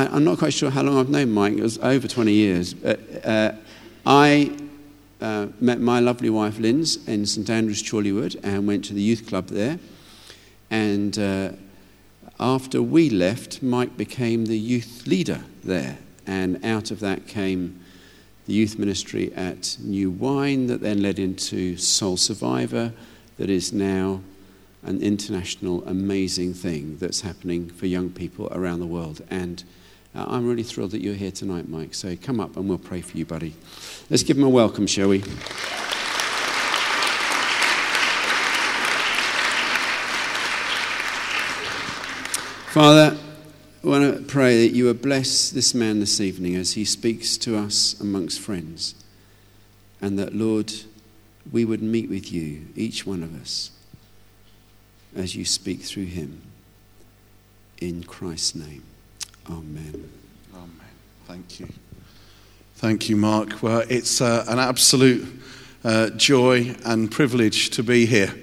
I, am not quite sure how long I've known Mike. It was over 20 years. But, uh, I uh, met my lovely wife Linz in St Andrews, Chorleywood, and went to the youth club there. And uh, after we left, Mike became the youth leader there. And out of that came the youth ministry at New Wine, that then led into Soul Survivor, that is now an international amazing thing that's happening for young people around the world. And uh, I'm really thrilled that you're here tonight, Mike. So come up and we'll pray for you, buddy. Let's give him a welcome, shall we? Father, I want to pray that you would bless this man this evening as he speaks to us amongst friends. And that, Lord, we would meet with you, each one of us, as you speak through him. In Christ's name. Amen. Amen. Thank you. Thank you, Mark. Well, it's uh, an absolute uh, joy and privilege to be here.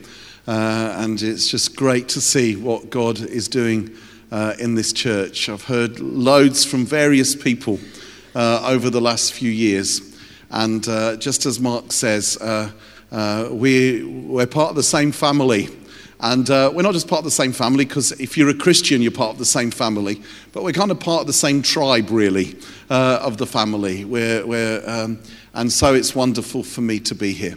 Uh, and it's just great to see what God is doing uh, in this church. I've heard loads from various people uh, over the last few years. And uh, just as Mark says, we, we're part of the same family. And uh, we're not just part of the same family, because if you're a Christian, you're part of the same family, but we're kind of part of the same tribe, really, uh, of the family. We're, we're, um, and so it's wonderful for me to be here.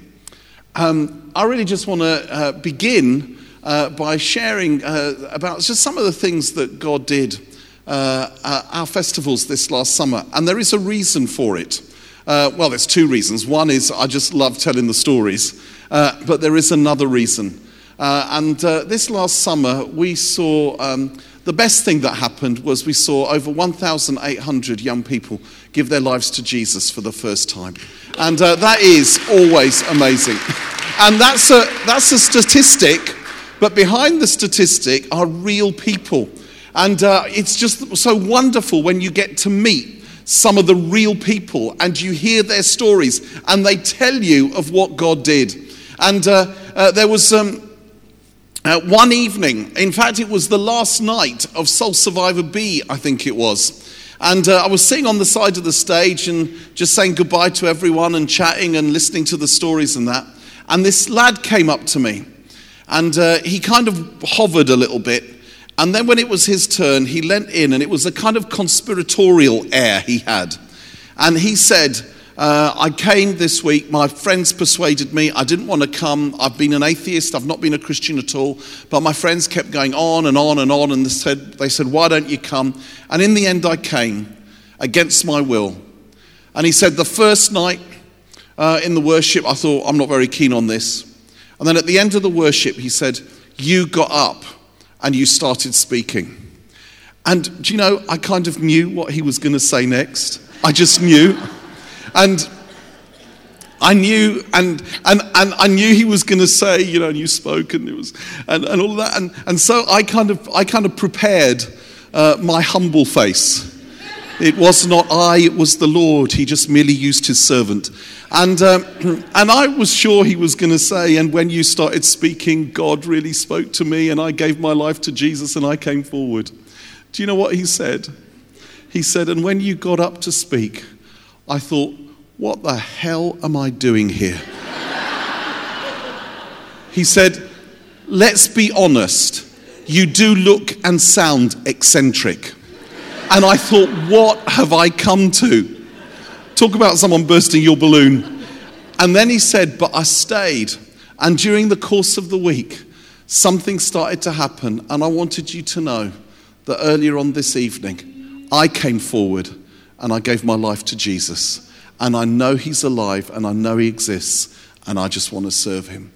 Um, I really just want to uh, begin uh, by sharing uh, about just some of the things that God did uh, at our festivals this last summer. And there is a reason for it. well, there's two reasons. One is I just love telling the stories, but there is another reason. Uh, and uh, this last summer, we saw um, the best thing that happened was we saw over 1,800 young people give their lives to Jesus for the first time. And uh, that is always amazing. And that's a, that's a statistic, but behind the statistic are real people. And uh, it's just so wonderful when you get to meet some of the real people and you hear their stories and they tell you of what God did. And uh, uh, there was. Um, uh, one evening, in fact, it was the last night of Soul Survivor B, I think it was. And uh, I was sitting on the side of the stage and just saying goodbye to everyone and chatting and listening to the stories and that. And this lad came up to me and uh, he kind of hovered a little bit. And then when it was his turn, he leant in and it was a kind of conspiratorial air he had. And he said, uh, I came this week. My friends persuaded me. I didn't want to come. I've been an atheist. I've not been a Christian at all. But my friends kept going on and on and on. And they said, they said, Why don't you come? And in the end, I came against my will. And he said, The first night uh, in the worship, I thought, I'm not very keen on this. And then at the end of the worship, he said, You got up and you started speaking. And do you know, I kind of knew what he was going to say next. I just knew. And I knew, and, and, and I knew he was going to say, you know, and you spoke, and it was, and, and all that. And, and so I kind of, I kind of prepared uh, my humble face. It was not I, it was the Lord. He just merely used his servant. And, um, and I was sure he was going to say, and when you started speaking, God really spoke to me, and I gave my life to Jesus, and I came forward. Do you know what he said? He said, and when you got up to speak, I thought, what the hell am I doing here? he said, let's be honest. You do look and sound eccentric. And I thought, what have I come to? Talk about someone bursting your balloon. And then he said, but I stayed. And during the course of the week, something started to happen. And I wanted you to know that earlier on this evening, I came forward and I gave my life to Jesus. And I know He's alive and I know He exists and I just want to serve Him.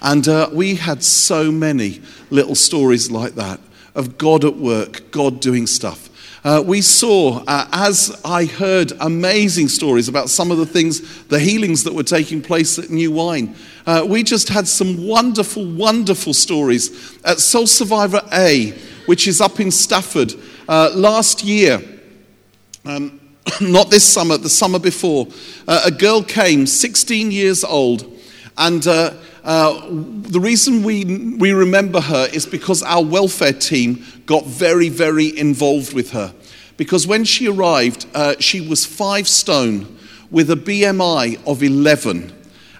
And uh, we had so many little stories like that of God at work, God doing stuff. Uh, we saw, uh, as I heard amazing stories about some of the things, the healings that were taking place at New Wine, uh, we just had some wonderful, wonderful stories at Soul Survivor A, which is up in Stafford. Uh, last year, um, not this summer, the summer before, uh, a girl came, 16 years old, and uh, uh, the reason we, we remember her is because our welfare team got very, very involved with her. because when she arrived, uh, she was five stone with a BMI of 11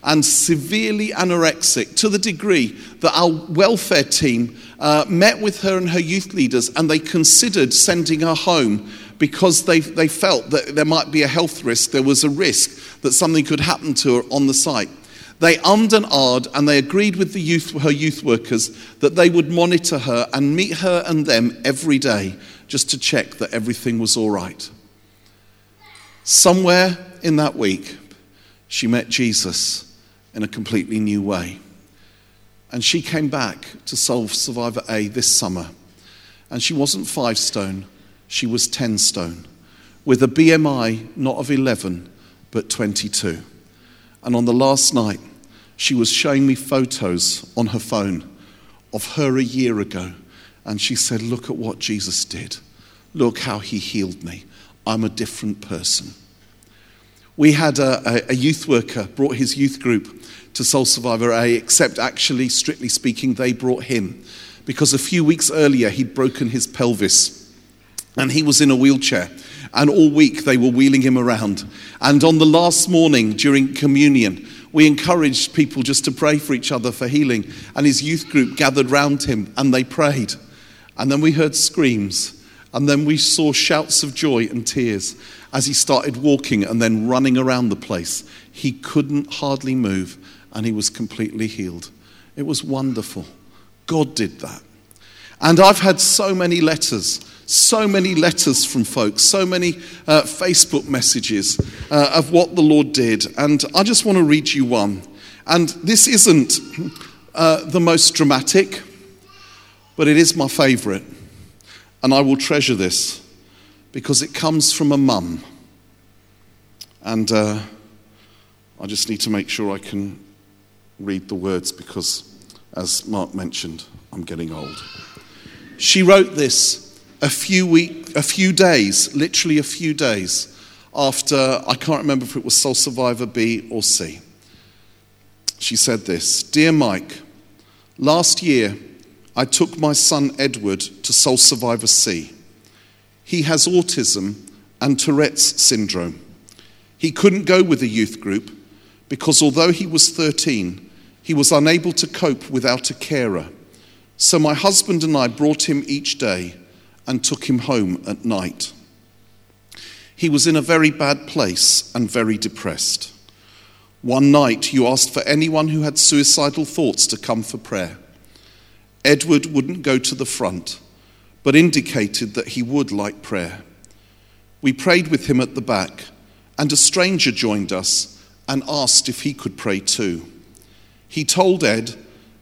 and severely anorexic to the degree that our welfare team uh, met with her and her youth leaders and they considered sending her home because they, they felt that there might be a health risk, there was a risk that something could happen to her on the site. They ummed and ahed and they agreed with the youth, her youth workers that they would monitor her and meet her and them every day just to check that everything was all right. Somewhere in that week, she met Jesus in a completely new way. And she came back to Soul Survivor A this summer. And she wasn't five stone, she was 10 stone, with a BMI not of 11, but 22. And on the last night, she was showing me photos on her phone of her a year ago. And she said, Look at what Jesus did. Look how he healed me. I'm a different person. We had a, a, youth worker brought his youth group to Soul Survivor A, except actually, strictly speaking, they brought him because a few weeks earlier he'd broken his pelvis and he was in a wheelchair. And all week they were wheeling him around. And on the last morning during communion, we encouraged people just to pray for each other for healing. And his youth group gathered round him and they prayed. And then we heard screams. And then we saw shouts of joy and tears as he started walking and then running around the place. He couldn't hardly move and he was completely healed. It was wonderful. God did that. And I've had so many letters so many letters from folks, so many uh, Facebook messages uh, of what the Lord did. And I just want to read you one. And this isn't uh, the most dramatic, but it is my favorite. And I will treasure this because it comes from a mum. And uh, I just need to make sure I can read the words because, as Mark mentioned, I'm getting old. She wrote this a few week, a few days, literally a few days after I can't remember if it was Soul Survivor B or C. She said this, "Dear Mike, last year I took my son Edward to Soul Survivor C. He has autism and Tourette's syndrome. He couldn't go with the youth group because although he was 13, he was unable to cope without a carer. So my husband and I brought him each day and took him home at night. He was in a very bad place and very depressed. One night, you asked for anyone who had suicidal thoughts to come for prayer. Edward wouldn't go to the front, but indicated that he would like prayer. We prayed with him at the back, and a stranger joined us and asked if he could pray too. He told Ed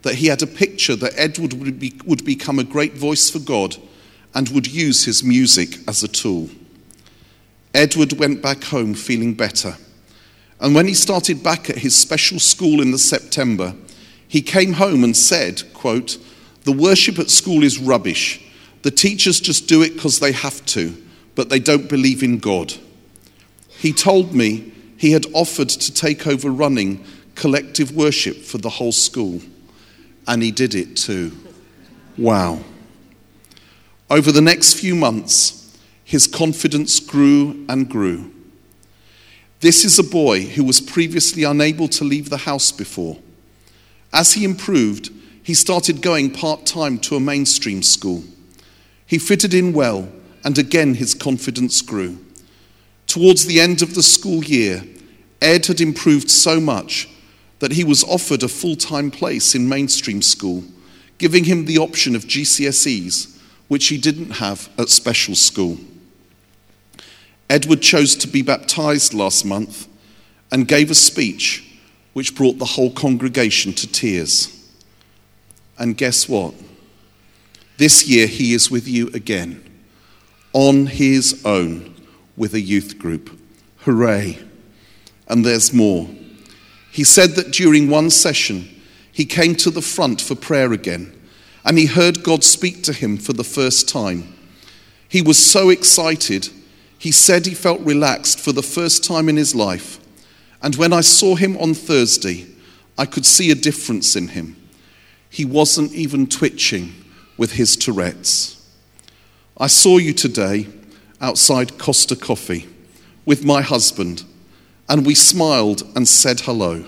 that he had a picture that Edward would, be, would become a great voice for God and would use his music as a tool. Edward went back home feeling better. And when he started back at his special school in the September, he came home and said, quote, "The worship at school is rubbish. The teachers just do it because they have to, but they don't believe in God." He told me he had offered to take over running collective worship for the whole school, and he did it too. Wow. Over the next few months, his confidence grew and grew. This is a boy who was previously unable to leave the house before. As he improved, he started going part time to a mainstream school. He fitted in well, and again his confidence grew. Towards the end of the school year, Ed had improved so much that he was offered a full time place in mainstream school, giving him the option of GCSEs which he didn't have at special school. Edward chose to be baptized last month and gave a speech which brought the whole congregation to tears. And guess what? This year he is with you again, on his own with a youth group. Hooray! And there's more. He said that during one session, he came to the front for prayer again and he heard God speak to him for the first time. He was so excited, he said he felt relaxed for the first time in his life. And when I saw him on Thursday, I could see a difference in him. He wasn't even twitching with his Tourette's. I saw you today, outside Costa Coffee with my husband, and we smiled and said hello.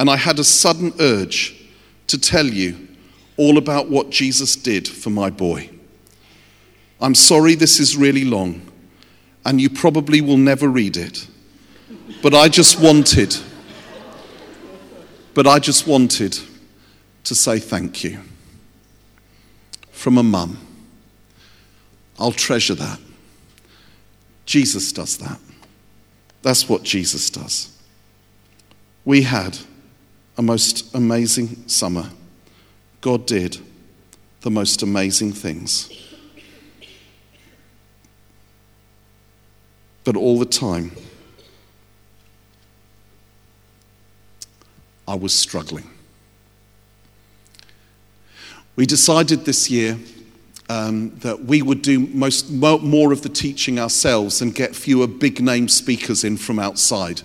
And I had a sudden urge to tell you all about what Jesus did for my boy. I'm sorry this is really long, and you probably will never read it, but I just wanted, but I just wanted to say thank you from a mum. I'll treasure that. Jesus does that. That's what Jesus does. We had a most amazing summer. God did the most amazing things. But all the time, I was struggling. We decided this year um, that we would do most, more of the teaching ourselves and get fewer big name speakers in from outside.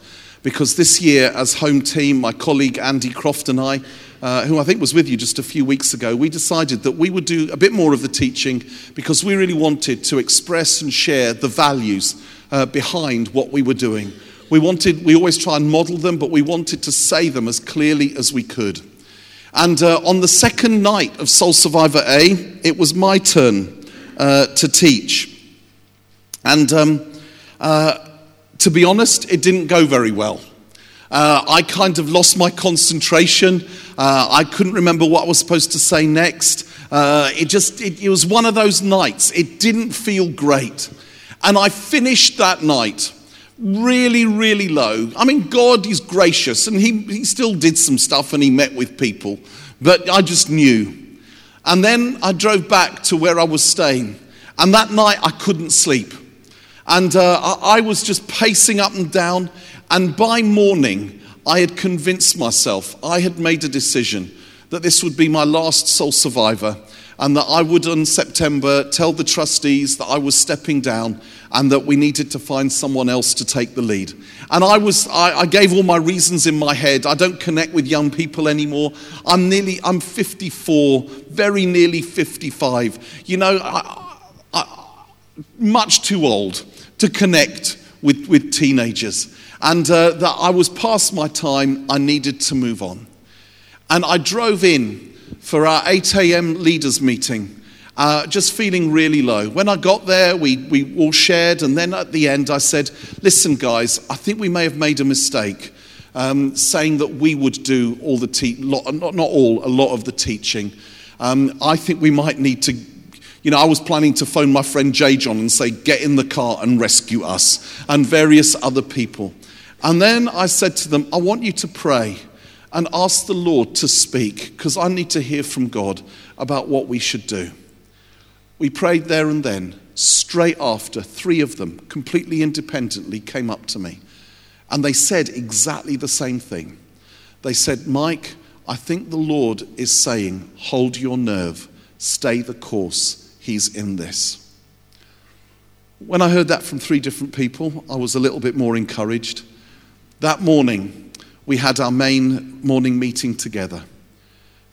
Because this year, as home team, my colleague Andy Croft and I, uh, who I think was with you just a few weeks ago, we decided that we would do a bit more of the teaching because we really wanted to express and share the values uh, behind what we were doing. We wanted, we always try and model them, but we wanted to say them as clearly as we could. And uh, on the second night of Soul Survivor A, it was my turn uh, to teach. And um, uh, to be honest, it didn't go very well. Uh, I kind of lost my concentration. Uh, I couldn't remember what I was supposed to say next. Uh, it just, it, it was one of those nights. It didn't feel great. And I finished that night really, really low. I mean, God is gracious and he, he still did some stuff and he met with people, but I just knew. And then I drove back to where I was staying, and that night I couldn't sleep. And uh, I, was just pacing up and down, and by morning, I had convinced myself, I had made a decision that this would be my last soul survivor and that I would, in September, tell the trustees that I was stepping down and that we needed to find someone else to take the lead. And I was, I, I, gave all my reasons in my head. I don't connect with young people anymore. I'm nearly, I'm 54, very nearly 55. You know, I, I, much too old to connect with, with teenagers. And uh, that I was past my time. I needed to move on. And I drove in for our 8 a.m. leaders meeting, uh, just feeling really low. When I got there, we, we all shared, and then at the end, I said, Listen, guys, I think we may have made a mistake. Um, saying that we would do all the te- not, not all, a lot of the teaching. Um, I think we might need to you know, I was planning to phone my friend J.John and say, get in the car and rescue us, and various other people. And then I said to them, I want you to pray and ask the Lord to speak because I need to hear from God about what we should do. We prayed there and then. Straight after, three of them, completely independently, came up to me. And they said exactly the same thing. They said, Mike, I think the Lord is saying, hold your nerve, stay the course. He's in this. When I heard that from three different people, I was a little bit more encouraged. That morning, we had our main morning meeting together.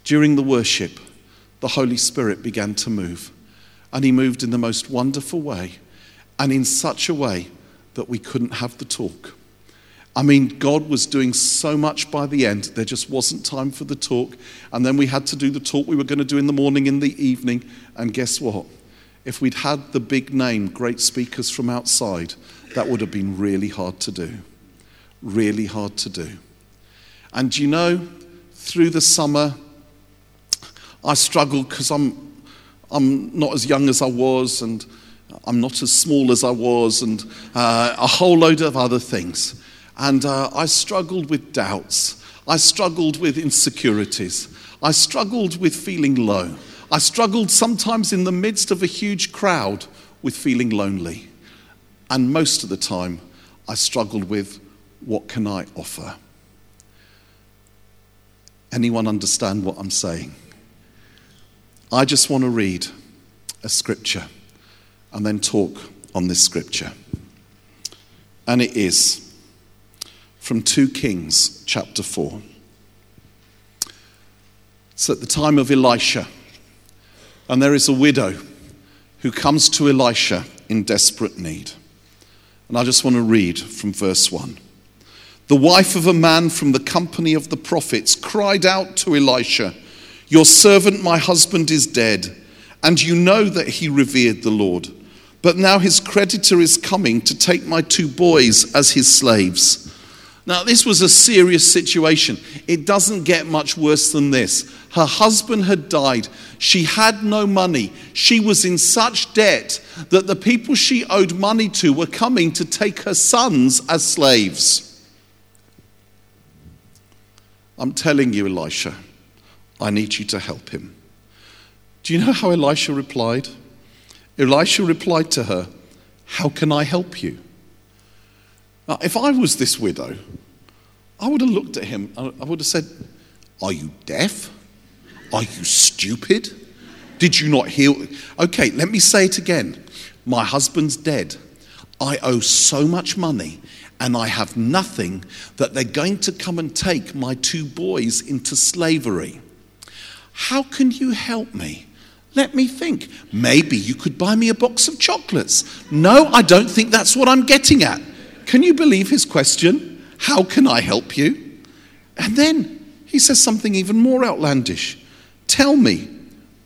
During the worship, the Holy Spirit began to move. And He moved in the most wonderful way and in such a way that we couldn't have the talk. I mean, God was doing so much by the end, there just wasn't time for the talk. And then we had to do the talk we were going to do in the morning, in the evening. And guess what? If we'd had the big name, great speakers from outside, that would have been really hard to do. Really hard to do. And you know, through the summer, I struggled because I'm, I'm not as young as I was, and I'm not as small as I was, and uh, a whole load of other things. And uh, I struggled with doubts. I struggled with insecurities. I struggled with feeling low. I struggled sometimes in the midst of a huge crowd with feeling lonely. And most of the time, I struggled with what can I offer? Anyone understand what I'm saying? I just want to read a scripture and then talk on this scripture. And it is from 2 Kings chapter 4. It's at the time of Elisha, and there is a widow who comes to Elisha in desperate need. And I just want to read from verse 1. The wife of a man from the company of the prophets cried out to Elisha, Your servant, my husband, is dead, and you know that he revered the Lord. But now his creditor is coming to take my two boys as his slaves. Now, this was a serious situation. It doesn't get much worse than this. Her husband had died. She had no money. She was in such debt that the people she owed money to were coming to take her sons as slaves. I'm telling you, Elisha, I need you to help him. Do you know how Elisha replied? Elisha replied to her, How can I help you? Now, if I was this widow, I would have looked at him uh, I would have said, Are you deaf? Are you stupid? Did you not hear? Okay, let me say it again. My husband's dead. I owe so much money and I have nothing that they're going to come and take my two boys into slavery. How can you help me? Let me think. Maybe you could buy me a box of chocolates. No, I don't think that's what I'm getting at. Can you believe his question? How can I help you? And then he says something even more outlandish. Tell me,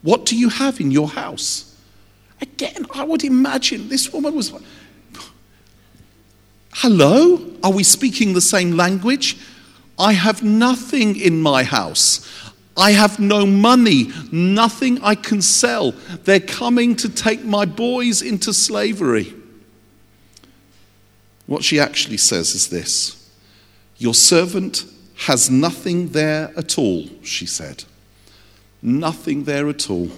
what do you have in your house? Again, I would imagine this woman was. Hello? Are we speaking the same language? I have nothing in my house. I have no money, nothing I can sell. They're coming to take my boys into slavery. What she actually says is this Your servant has nothing there at all, she said. Nothing there at all,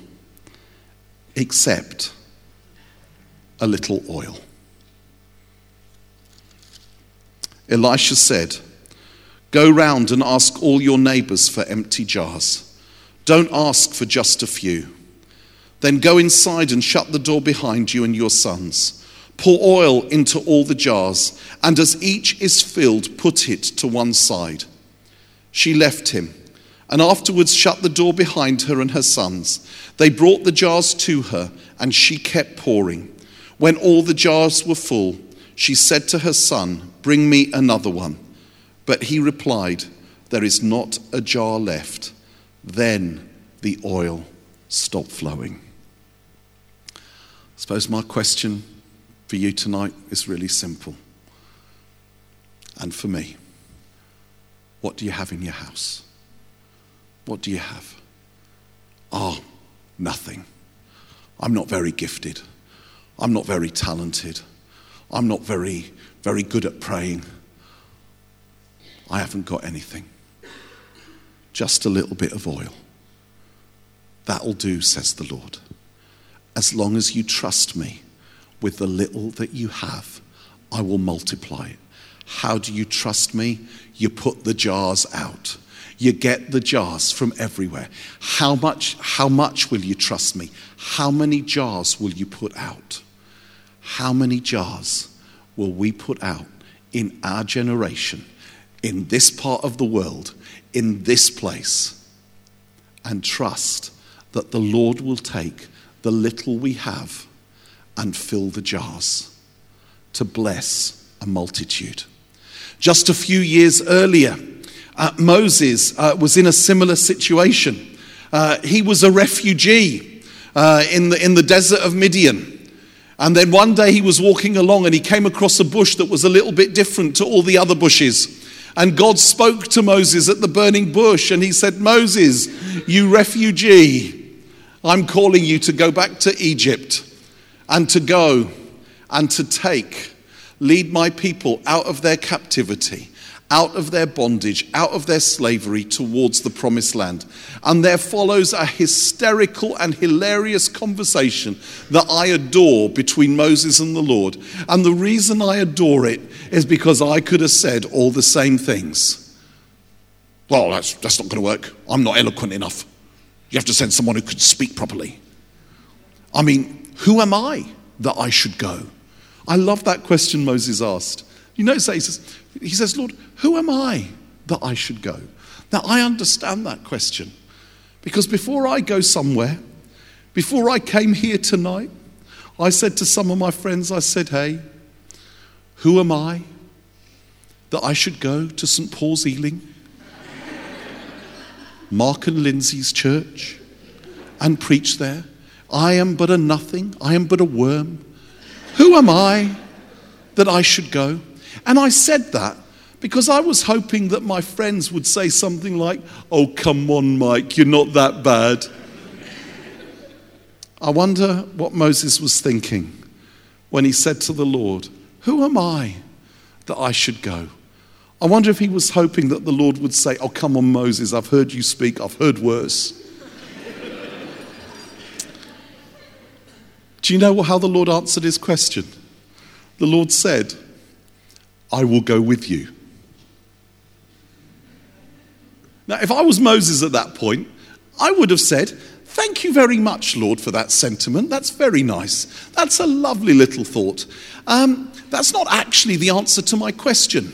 except a little oil. Elisha said, Go round and ask all your neighbors for empty jars. Don't ask for just a few. Then go inside and shut the door behind you and your sons. Pour oil into all the jars, and as each is filled, put it to one side. She left him, and afterwards shut the door behind her and her sons. They brought the jars to her, and she kept pouring. When all the jars were full, she said to her son, Bring me another one. But he replied, There is not a jar left. Then the oil stopped flowing. I suppose my question for you tonight is really simple. And for me, what do you have in your house? What do you have? Ah, oh, nothing. I'm not very gifted. I'm not very talented. I'm not very, very good at praying. I haven't got anything. Just a little bit of oil. That'll do, says the Lord. As long as you trust me with the little that you have, I will multiply it. How do you trust me? You put the jars out. You get the jars from everywhere. How much, how much will you trust me? How many jars will you put out? How many jars will we put out in our generation in this part of the world, in this place, and trust that the Lord will take the little we have and fill the jars to bless a multitude. Just a few years earlier, uh, Moses uh, was in a similar situation. Uh, he was a refugee uh, in, the, in the desert of Midian. And then one day he was walking along and he came across a bush that was a little bit different to all the other bushes. And God spoke to Moses at the burning bush and he said, Moses, you refugee, I'm calling you to go back to Egypt and to go and to take, lead my people out of their captivity out of their bondage, out of their slavery towards the promised land. And there follows a hysterical and hilarious conversation that I adore between Moses and the Lord. And the reason I adore it is because I could have said all the same things. Well, that's, that's not going to work. I'm not eloquent enough. You have to send someone who could speak properly. I mean, who am I that I should go? I love that question Moses asked. You notice that he says, he says, Lord, who am I that I should go? Now, I understand that question because before I go somewhere, before I came here tonight, I said to some of my friends, I said, hey, who am I that I should go to St. Paul's Ealing, Mark and Lindsay's church, and preach there? I am but a nothing, I am but a worm. Who am I that I should go? And I said that because I was hoping that my friends would say something like, Oh, come on, Mike, you're not that bad. I wonder what Moses was thinking when he said to the Lord, Who am I that I should go? I wonder if he was hoping that the Lord would say, Oh, come on, Moses, I've heard you speak, I've heard worse. Do you know how the Lord answered his question? The Lord said, I will go with you. Now, if I was Moses at that point, I would have said, Thank you very much, Lord, for that sentiment. That's very nice. That's a lovely little thought. Um, that's not actually the answer to my question.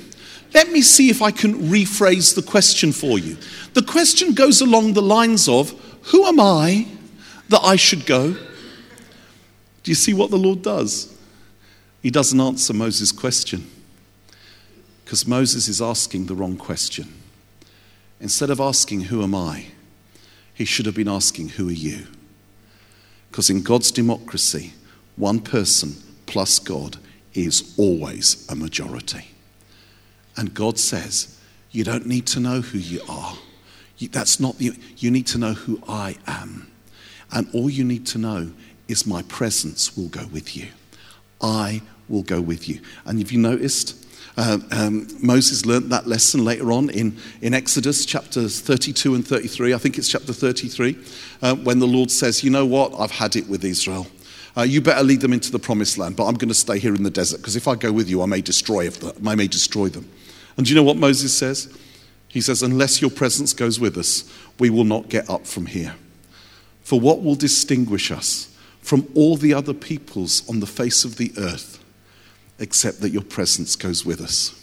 Let me see if I can rephrase the question for you. The question goes along the lines of Who am I that I should go? Do you see what the Lord does? He doesn't answer Moses' question because Moses is asking the wrong question. Instead of asking, Who am I? he should have been asking, Who are you? Because in God's democracy, one person plus God is always a majority. And God says, You don't need to know who you are. You, that's not the, you need to know who I am. And all you need to know is my presence will go with you. I will go with you. And have you noticed uh, um, Moses learnt that lesson later on in, in Exodus chapters 32 and 33. I think it's chapter 33, uh, when the Lord says, You know what? I've had it with Israel. Uh, you better lead them into the promised land, but I'm going to stay here in the desert because if I go with you, I may destroy them. I may destroy them. And do you know what Moses says? He says, Unless your presence goes with us, we will not get up from here. For what will distinguish us from all the other peoples on the face of the earth except that your presence goes with us.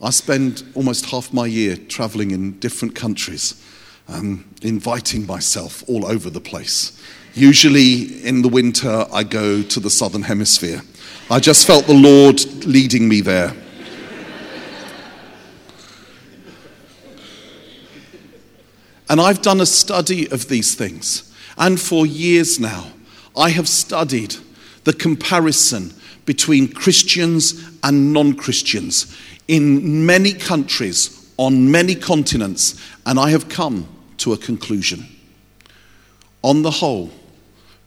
I spend almost half my year traveling in different countries, um, inviting myself all over the place. Usually in the winter, I go to the southern hemisphere. I just felt the Lord leading me there. And I've done a study of these things. And for years now, I have studied the comparison between Christians and non Christians in many countries, on many continents, and I have come to a conclusion. On the whole,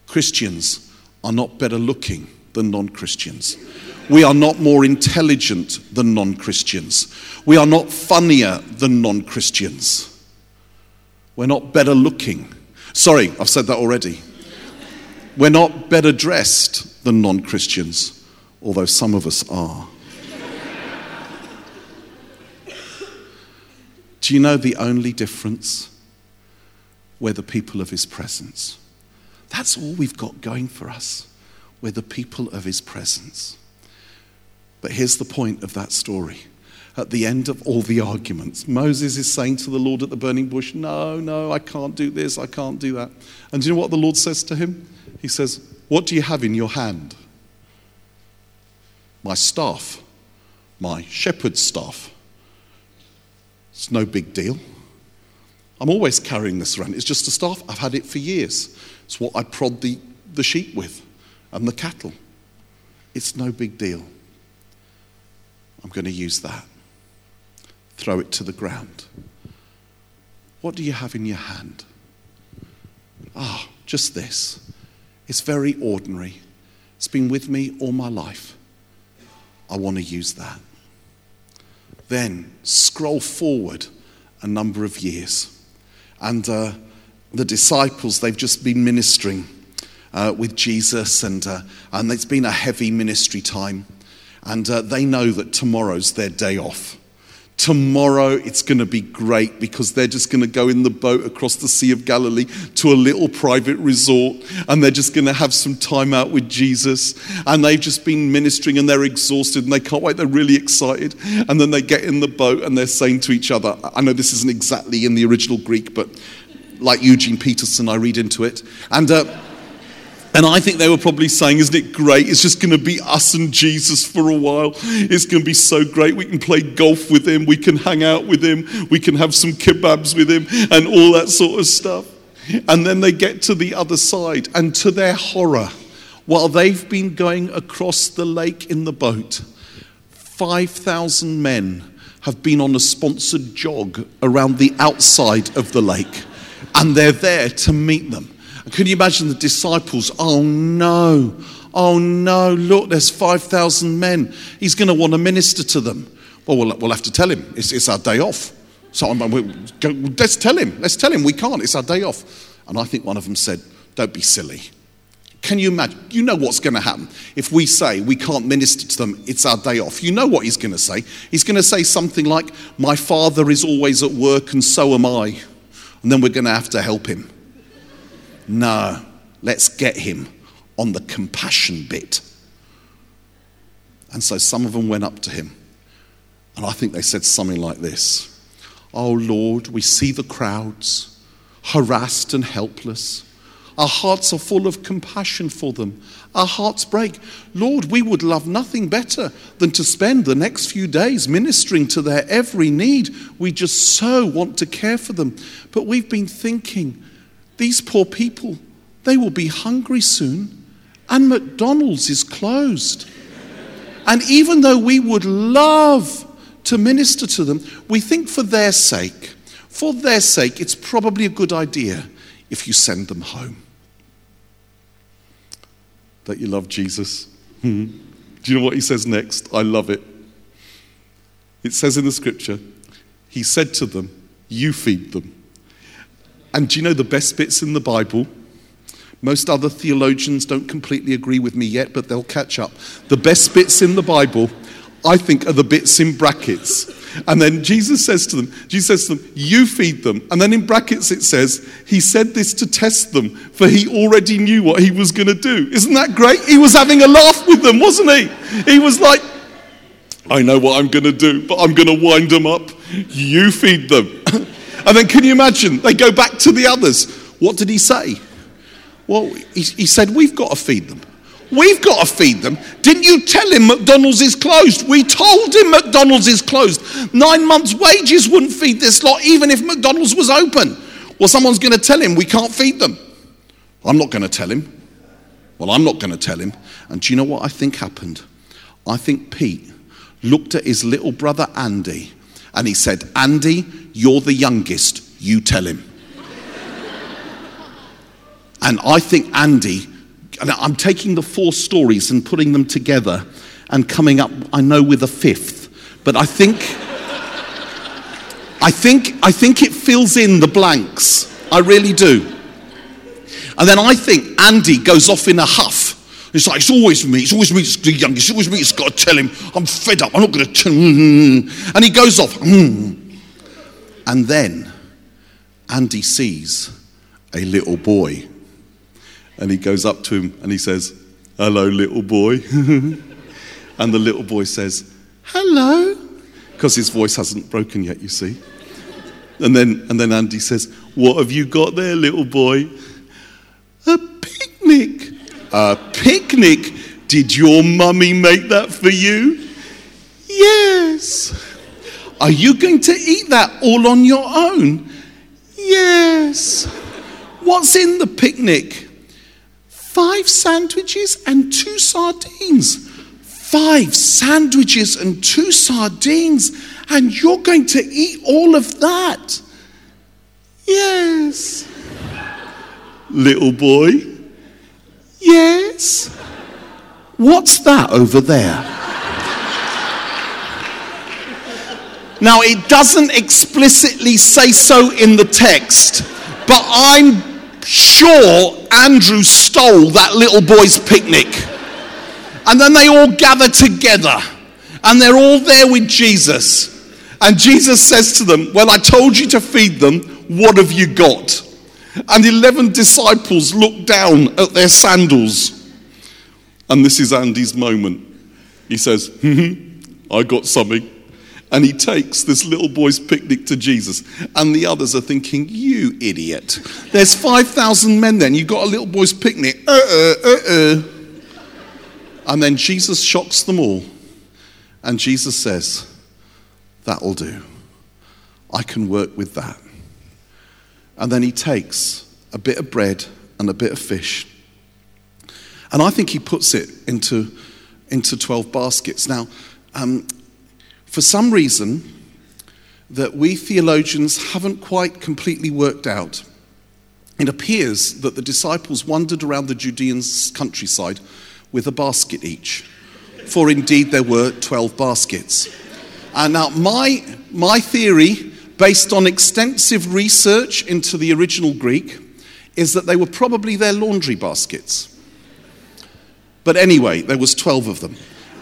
Christians are not better looking than non Christians. We are not more intelligent than non Christians. We are not funnier than non Christians. We're not better looking. Sorry, I've said that already. We're not better dressed than non Christians although some of us are. Do you know the only difference? We're the people of His presence. That's all we've got going for us. We're the people of His presence. But here's the point of that story. At the end of all the arguments, Moses is saying to the Lord at the burning bush, No, no, I can't do this, I can't do that. And do you know what the Lord says to him? He says, What do you have in your hand? my staff, my shepherd's staff. It's no big deal. I'm always carrying this around. It's just a staff. I've had it for years. It's what I prod the, the sheep with and the cattle. It's no big deal. I'm going to use that. Throw it to the ground. What do you have in your hand? Ah, just this. It's very ordinary. It's been with me all my life. I want to use that. Then scroll forward a number of years. And uh, the disciples, they've just been ministering uh, with Jesus, and, uh, and it's been a heavy ministry time. And uh, they know that tomorrow's their day off. Tomorrow it's going to be great because they're just going to go in the boat across the Sea of Galilee to a little private resort and they're just going to have some time out with Jesus. And they've just been ministering and they're exhausted and they can't wait. They're really excited. And then they get in the boat and they're saying to each other, I know this isn't exactly in the original Greek, but like Eugene Peterson, I read into it. And uh, And I think they were probably saying, Isn't it great? It's just going to be us and Jesus for a while. It's going to be so great. We can play golf with him. We can hang out with him. We can have some kebabs with him and all that sort of stuff. And then they get to the other side, and to their horror, while they've been going across the lake in the boat, 5,000 men have been on a sponsored jog around the outside of the lake, and they're there to meet them. Can you imagine the disciples? Oh no, oh no, look, there's 5,000 men. He's going to want to minister to them. Well, we'll, we'll have to tell him. It's, it's our day off. So I'm, let's tell him. Let's tell him we can't. It's our day off. And I think one of them said, Don't be silly. Can you imagine? You know what's going to happen if we say we can't minister to them, it's our day off. You know what he's going to say. He's going to say something like, My father is always at work and so am I. And then we're going to have to help him. No, let's get him on the compassion bit. And so some of them went up to him. And I think they said something like this Oh Lord, we see the crowds, harassed and helpless. Our hearts are full of compassion for them. Our hearts break. Lord, we would love nothing better than to spend the next few days ministering to their every need. We just so want to care for them. But we've been thinking, these poor people, they will be hungry soon, and McDonald's is closed. And even though we would love to minister to them, we think for their sake, for their sake, it's probably a good idea if you send them home. That you love Jesus. Hmm. Do you know what he says next? I love it. It says in the scripture, he said to them, You feed them. And do you know the best bits in the Bible? Most other theologians don't completely agree with me yet, but they'll catch up. The best bits in the Bible I think, are the bits in brackets. And then Jesus says to them, Jesus says to them, You feed them. And then in brackets it says, He said this to test them, for He already knew what He was going to do. Isn't that great? He was having a laugh with them, wasn't He? He was like, I know what I'm going to do, but I'm going to wind them up. You feed them. and then can you imagine? They go back to the others. What did He say? Well, He, he said, We've got to feed them. We've got to feed them. Didn't you tell him McDonald's is closed? We told him McDonald's is closed. Nine months' wages wouldn't feed this lot, even if McDonald's was open. Well, someone's going to tell him we can't feed them. I'm not going to tell him. Well, I'm not going to tell him. And do you know what I think happened? I think Pete looked at his little brother Andy and he said, Andy, you're the youngest. You tell him. and I think Andy I'm taking the four stories and putting them together and coming up, I know, with a fifth. But I think, I think, I think it fills in the blanks. I really do. And then I think Andy goes off in a huff. It's like, it's always me, it's always me, it's the youngest, it's always me, it's got to tell him, I'm fed up, I'm not going to. And he goes off. Hmm. And then Andy sees a little boy and he goes up to him and he says, Hello, little boy. and the little boy says, Hello. Because his voice hasn't broken yet, you see. And then, and then Andy says, What have you got there, little boy? A picnic. A picnic? Did your mummy make that for you? Yes. Are you going to eat that all on your own? Yes. What's in the picnic? Five sandwiches and two sardines. Five sandwiches and two sardines, and you're going to eat all of that. Yes. Little boy. Yes. What's that over there? Now, it doesn't explicitly say so in the text, but I'm sure Andrew stole that little boy's picnic. And then they all gather together and they're all there with Jesus. And Jesus says to them, Well, I told you to feed them. What have you got? And 11 disciples look down at their sandals. And this is Andy's moment. He says, hmm, I got something. And he takes this little boy's picnic to Jesus. And the others are thinking, You idiot. There's 5,000 men then. You've got a little boy's picnic. Uh uh, uh uh. And then Jesus shocks them all. And Jesus says, That'll do. I can work with that. And then he takes a bit of bread and a bit of fish. And I think he puts it into, into 12 baskets. Now, um, for some reason that we theologians haven't quite completely worked out, it appears that the disciples wandered around the Judean countryside with a basket each. For indeed, there were 12 baskets. And now, my, my theory, based on extensive research into the original Greek, is that they were probably their laundry baskets. But anyway, there was 12 of them.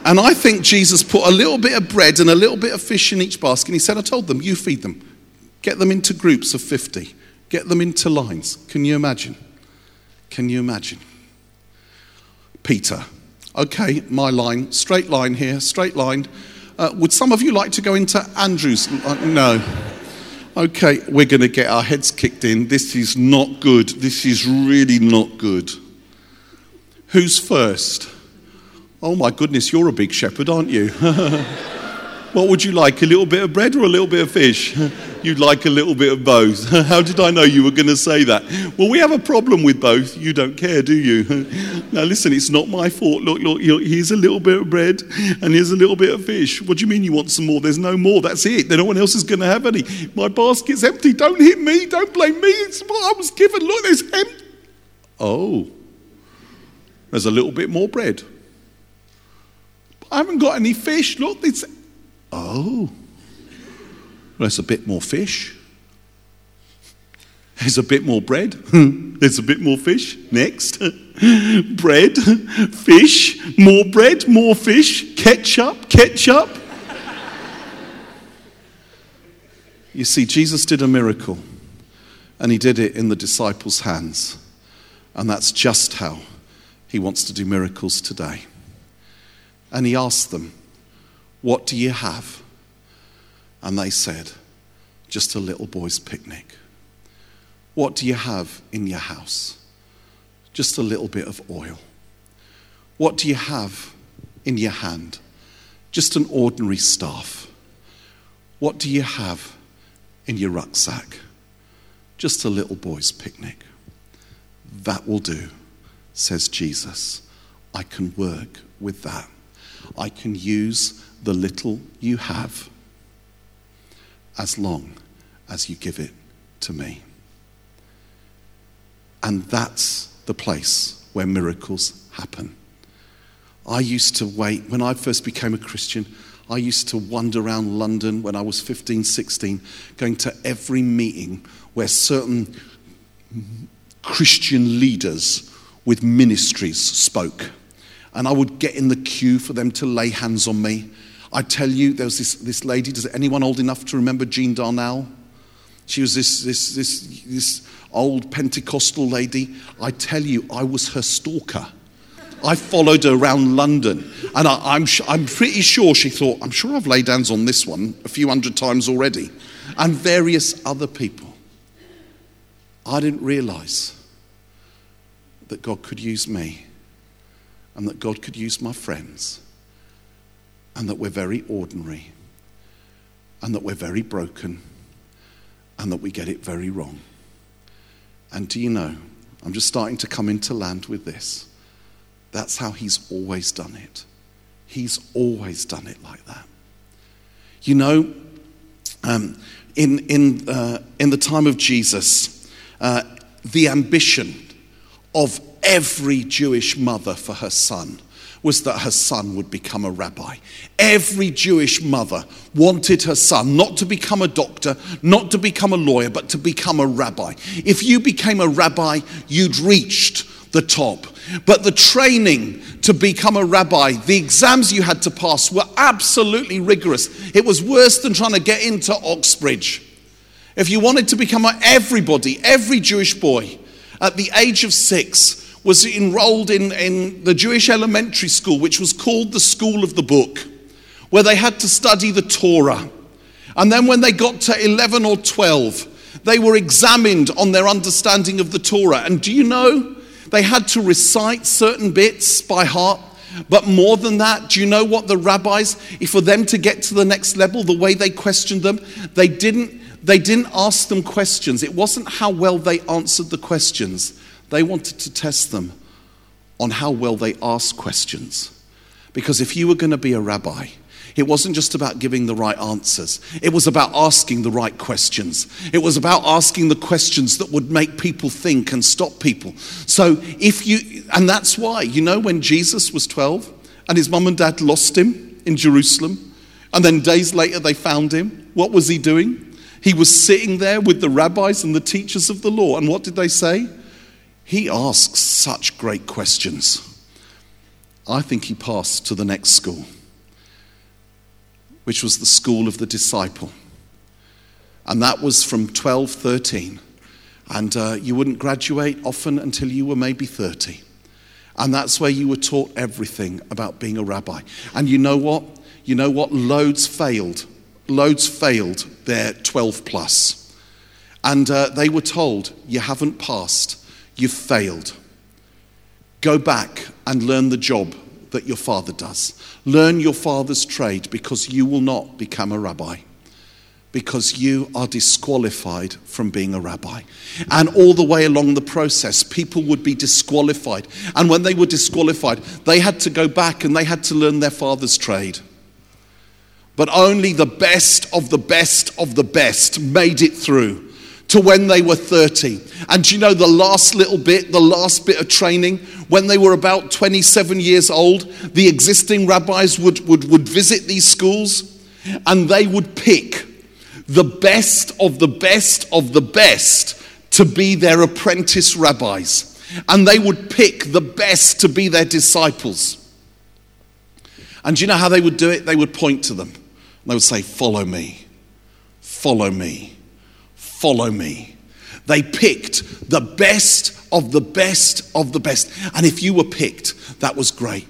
And I think Jesus put a little bit of bread and a little bit of fish in each basket. And he said, I told them, you feed them. Get them into groups of 50. Get them into lines. Can you imagine? Can you imagine? Peter. Okay, my line, straight line here, straight line. Uh, would some of you like to go into Andrew's? Uh, no. Okay, we're going to get our heads kicked in. This is not good. This is really not good. Who's first? Oh my goodness, you're a big shepherd, aren't you? what would you like, a little bit of bread or a little bit of fish? You'd like a little bit of both. How did I know you were going to say that? Well, we have a problem with both. You don't care, do you? now, listen, it's not my fault. Look, look, here's a little bit of bread and here's a little bit of fish. What do you mean you want some more? There's no more. That's it. Then no one else is going to have any. My basket's empty. Don't hit me. Don't blame me. It's what I was given. Look, there's empty. Oh, there's a little bit more bread. I haven't got any fish. Look, it's. Oh. Well, There's a bit more fish. There's a bit more bread. There's a bit more fish. Next. bread, fish, more bread, more fish, ketchup, ketchup. you see, Jesus did a miracle, and he did it in the disciples' hands. And that's just how he wants to do miracles today and he asked them, What do you have? And they said, Just a little boy's picnic. What do you have in your house? Just a little bit of oil. What do you have in your hand? Just an ordinary staff. What do you have in your rucksack? Just a little boy's picnic. That will do, says Jesus. I can work with that. I can use the little you have as long as you give it to me. And that's the place where miracles happen. I used to wait, when I first became a Christian, I used to wander around London when I was 15, 16, going to every meeting where certain Christian leaders with ministries spoke and I would get in the queue for them to lay hands on me. I tell you, there was this, this lady, does anyone old enough to remember Jean Darnall? She was this, this, this, this old Pentecostal lady. I tell you, I was her stalker. I followed her around London, and I, I'm, I'm pretty sure she thought, I'm sure I've laid hands on this one a few hundred times already, and various other people. I didn't realize that God could use me and that God could use my friends, and that we're very ordinary, and that we're very broken, and that we get it very wrong. And do you know, I'm just starting to come into land with this. That's how He's always done it. He's always done it like that. You know, um, in, in, uh, in the time of Jesus, uh, the ambition of every Jewish mother for her son was that her son would become a rabbi. Every Jewish mother wanted her son not to become a doctor, not to become a lawyer, but to become a rabbi. If you became a rabbi, you'd reached the top. But the training to become a rabbi, the exams you had to pass were absolutely rigorous. It was worse than trying to get into Oxbridge. If you wanted to become a, everybody, every Jewish boy, at the age of six, was enrolled in, in the Jewish elementary school, which was called the School of the Book, where they had to study the Torah. And then when they got to 11 or 12, they were examined on their understanding of the Torah. And do you know, they had to recite certain bits by heart. But more than that, do you know what the rabbis, if for them to get to the next level, the way they questioned them, they didn't, they didn't ask them questions. It wasn't how well they answered the questions. They wanted to test them on how well they asked questions. Because if you were going to be a rabbi, it wasn't just about giving the right answers. It was about asking the right questions. It was about asking the questions that would make people think and stop people. So, if you, and that's why, you know, when Jesus was 12 and his mum and dad lost him in Jerusalem, and then days later they found him, what was he doing? He was sitting there with the rabbis and the teachers of the law. And what did they say? He asks such great questions. I think he passed to the next school which was the school of the disciple. And that was from 12, 13. And uh, you wouldn't graduate often until you were maybe 30. And that's where you were taught everything about being a rabbi. And you know what? You know what? Loads failed. Loads failed their 12 plus. And uh, they were told, You haven't passed, you've failed. Go back and learn the job that your father does. Learn your father's trade because you will not become a rabbi. Because you are disqualified from being a rabbi. And all the way along the process, people would be disqualified. And when they were disqualified, they had to go back and they had to learn their father's trade. But only the best of the best of the best made it through to when they were 30. And you know the last little bit, the last bit of training, when they were about 27 years old, the existing rabbis would, would, would visit these schools and they would pick the best of the best of the best to be their apprentice rabbis. And they would pick the best to be their disciples. And you know how they would do it? They would point to them. They would say, Follow me, follow me follow me. They picked the best of the best of the best. And if you were picked, that was great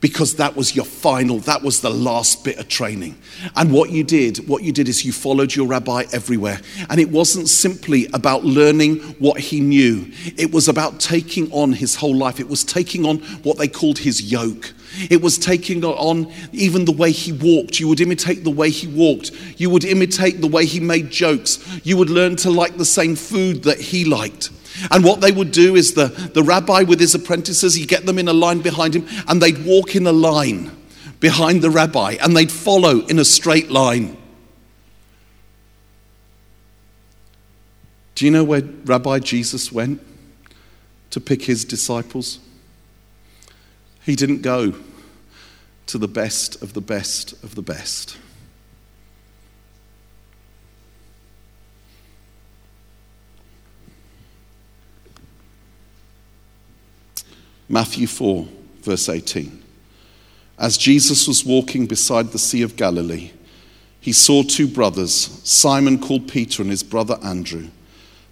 because that was your final, that was the last bit of training. And what you did, what you did is you followed your rabbi everywhere. And it wasn't simply about learning what he knew, it was about taking on his whole life. It was taking on what they called his yoke. It was taking on even the way he walked. You would imitate the way he walked. You would imitate the way he made jokes. You would learn to like the same food that he liked. And what they would do is the, the rabbi with his apprentices, he'd get them in a line behind him, and they'd walk in a line behind the rabbi, and they'd follow in a straight line. Do you know where Rabbi Jesus went to pick his disciples? He didn't go to the best of the best of the best. Matthew 4, verse 18. As Jesus was walking beside the Sea of Galilee, he saw two brothers, Simon called Peter and his brother Andrew.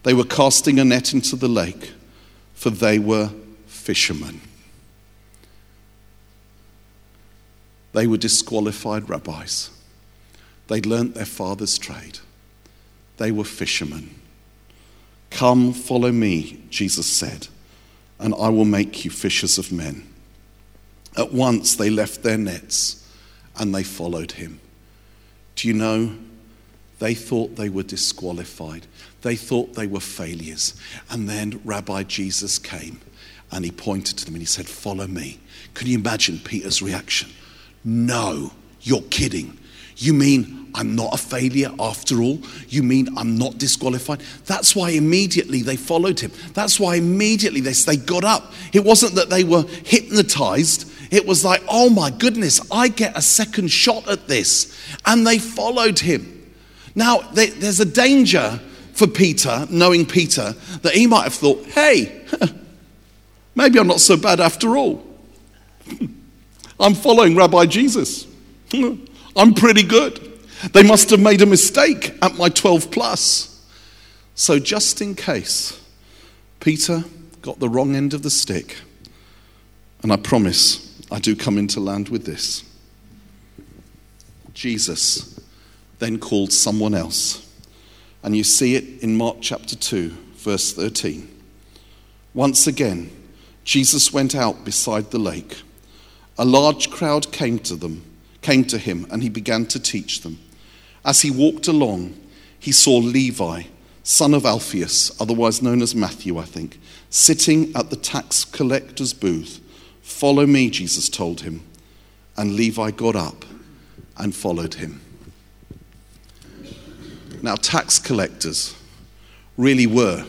They were casting a net into the lake, for they were fishermen. They were disqualified rabbis. They'd learnt their father's trade. They were fishermen. Come, follow me, Jesus said and I will make you fishers of men. At once they left their nets and they followed him. Do you know? They thought they were disqualified. They thought they were failures. And then Rabbi Jesus came and he pointed to them and he said, Follow me. Can you imagine Peter's reaction? No, you're kidding. You mean I'm not a failure after all? You mean I'm not disqualified? That's why immediately they followed him. That's why immediately they, they got up. It wasn't that they were hypnotized, it was like, oh my goodness, I get a second shot at this. And they followed him. Now, they, there's a danger for Peter, knowing Peter, that he might have thought, hey, maybe I'm not so bad after all. I'm following Rabbi Jesus. I'm pretty good. They must have made a mistake at my 12 plus. So, just in case, Peter got the wrong end of the stick, and I promise I do come into land with this. Jesus then called someone else. And you see it in Mark chapter 2, verse 13. Once again, Jesus went out beside the lake. A large crowd came to them, came to him, and he began to teach them. As he walked along, he saw Levi, son of Alphaeus, otherwise known as Matthew, I think, sitting at the tax collector's booth. Follow me, Jesus told him. And Levi got up and followed him. Now, tax collectors really were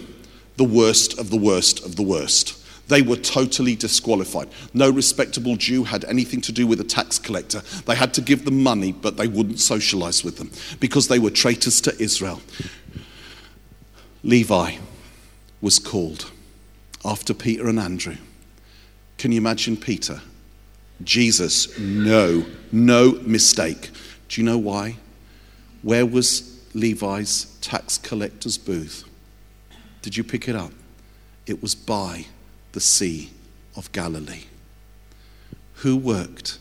the worst of the worst of the worst. They were totally disqualified. No respectable Jew had anything to do with a tax collector. They had to give them money, but they wouldn't socialize with them because they were traitors to Israel. Levi was called after Peter and Andrew. Can you imagine Peter? Jesus, no, no mistake. Do you know why? Where was Levi's tax collector's booth? Did you pick it up? It was by the Sea of Galilee. Who worked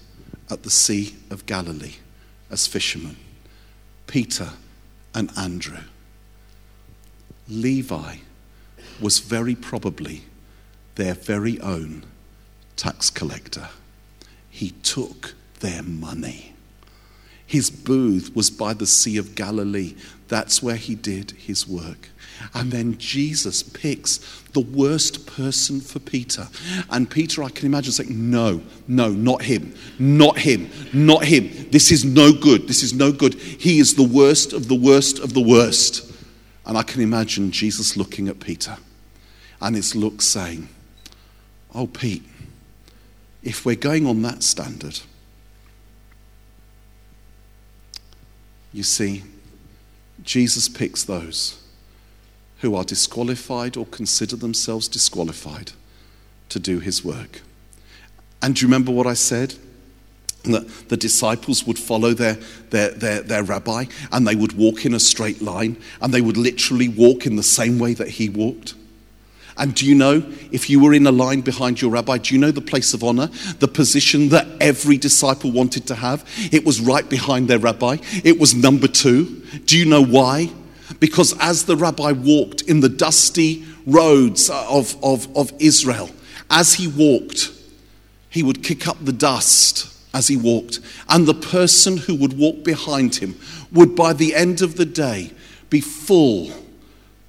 at the Sea of Galilee as fishermen? Peter and Andrew. Levi was very probably their very own tax collector. He took their money. His booth was by the Sea of Galilee. That's where he did his work. And then Jesus picks the worst person for Peter. And Peter, I can imagine saying, No, no, not him, not him, not him. This is no good. This is no good. He is the worst of the worst of the worst. And I can imagine Jesus looking at Peter and his look saying, Oh, Pete, if we're going on that standard, you see, Jesus picks those who are disqualified or consider themselves disqualified to do his work. And do you remember what I said? That the disciples would follow their, their, their, their rabbi and they would walk in a straight line and they would literally walk in the same way that he walked. And do you know, if you were in a line behind your rabbi, do you know the place of honor? The position that every disciple wanted to have? It was right behind their rabbi. It was number two. Do you know why? Because as the rabbi walked in the dusty roads of, of, of Israel, as he walked, he would kick up the dust as he walked. And the person who would walk behind him would, by the end of the day, be full,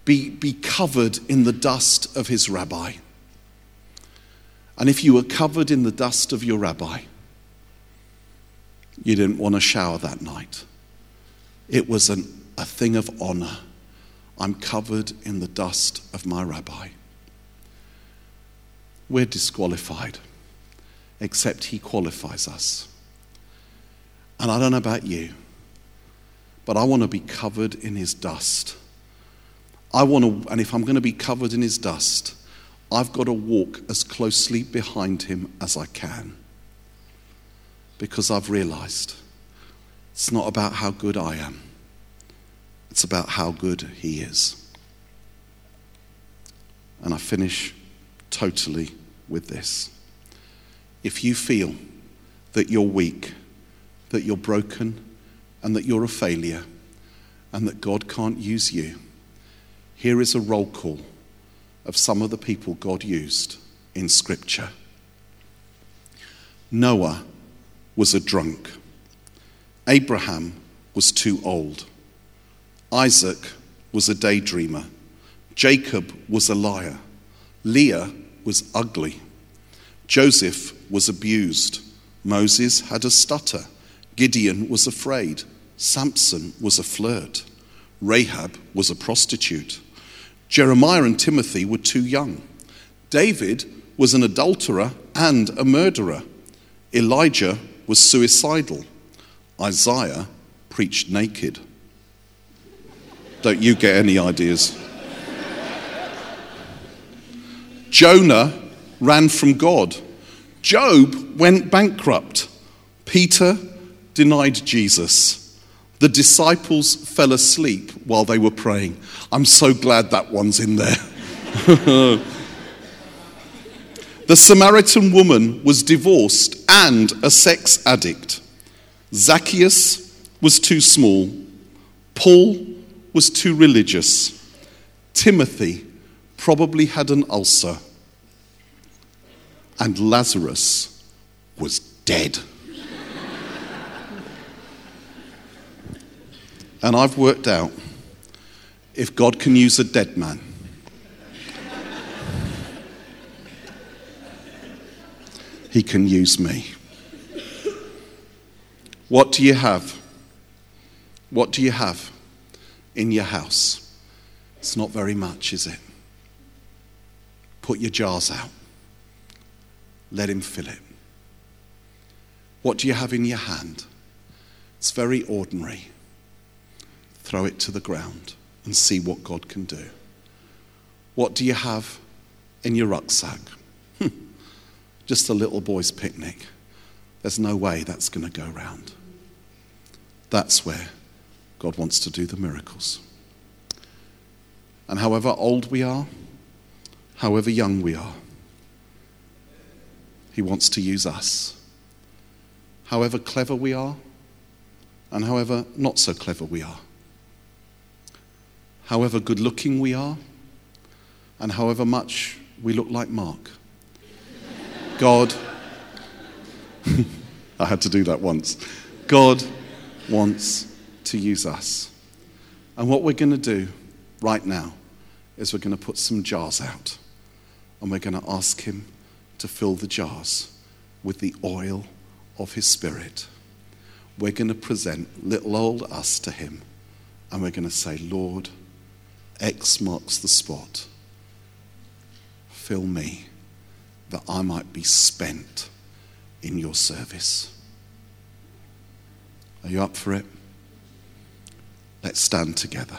be, be covered in the dust of his rabbi. And if you were covered in the dust of your rabbi, you didn't want to shower that night. It was an a thing of honor. I'm covered in the dust of my rabbi. We're disqualified, except he qualifies us. And I don't know about you, but I want to be covered in his dust. I want to, and if I'm going to be covered in his dust, I've got to walk as closely behind him as I can. Because I've realized it's not about how good I am. It's about how good He is. And I finish totally with this. If you feel that you're weak, that you're broken, and that you're a failure, and that God can't use you, here is a roll call of some of the people God used in Scripture. Noah was a drunk. Abraham was too old. Isaac was a daydreamer. Jacob was a liar. Leah was ugly. Joseph was abused. Moses had a stutter. Gideon was afraid. Samson was a flirt. Rahab was a prostitute. Jeremiah and Timothy were too young. David was an adulterer and a murderer. Elijah was suicidal. Isaiah preached naked. Don't you get any ideas? Jonah ran from God. Job went bankrupt. Peter denied Jesus. The disciples fell asleep while they were praying. I'm so glad that one's in there. the Samaritan woman was divorced and a sex addict. Zacchaeus was too small Paul was too religious. Timothy probably had an ulcer. And Lazarus was dead. And I've worked out if God can use a dead man, he can use me. What do you have? What do you have in your house? It's not very much, is it? Put your jars out. Let him fill it. What do you have in your hand? It's very ordinary. Throw it to the ground and see what God can do. What do you have in your rucksack? Hmm. Just a little boy's picnic. There's no way that's going to go round. That's where God wants to do the miracles. And however old we are, however young we are, He wants to use us. However clever we are, and however not so clever we are. However good looking we are, and however much we look like Mark. God, I had to do that once. God wants to use us. And what we're going to do right now is we're going to put some jars out and we're going to ask Him to fill the jars with the oil of His Spirit. We're going to present little old us to Him and we're going to say, Lord, X marks the spot. Fill me that I might be spent in your service. Are you up for it? Let's stand together.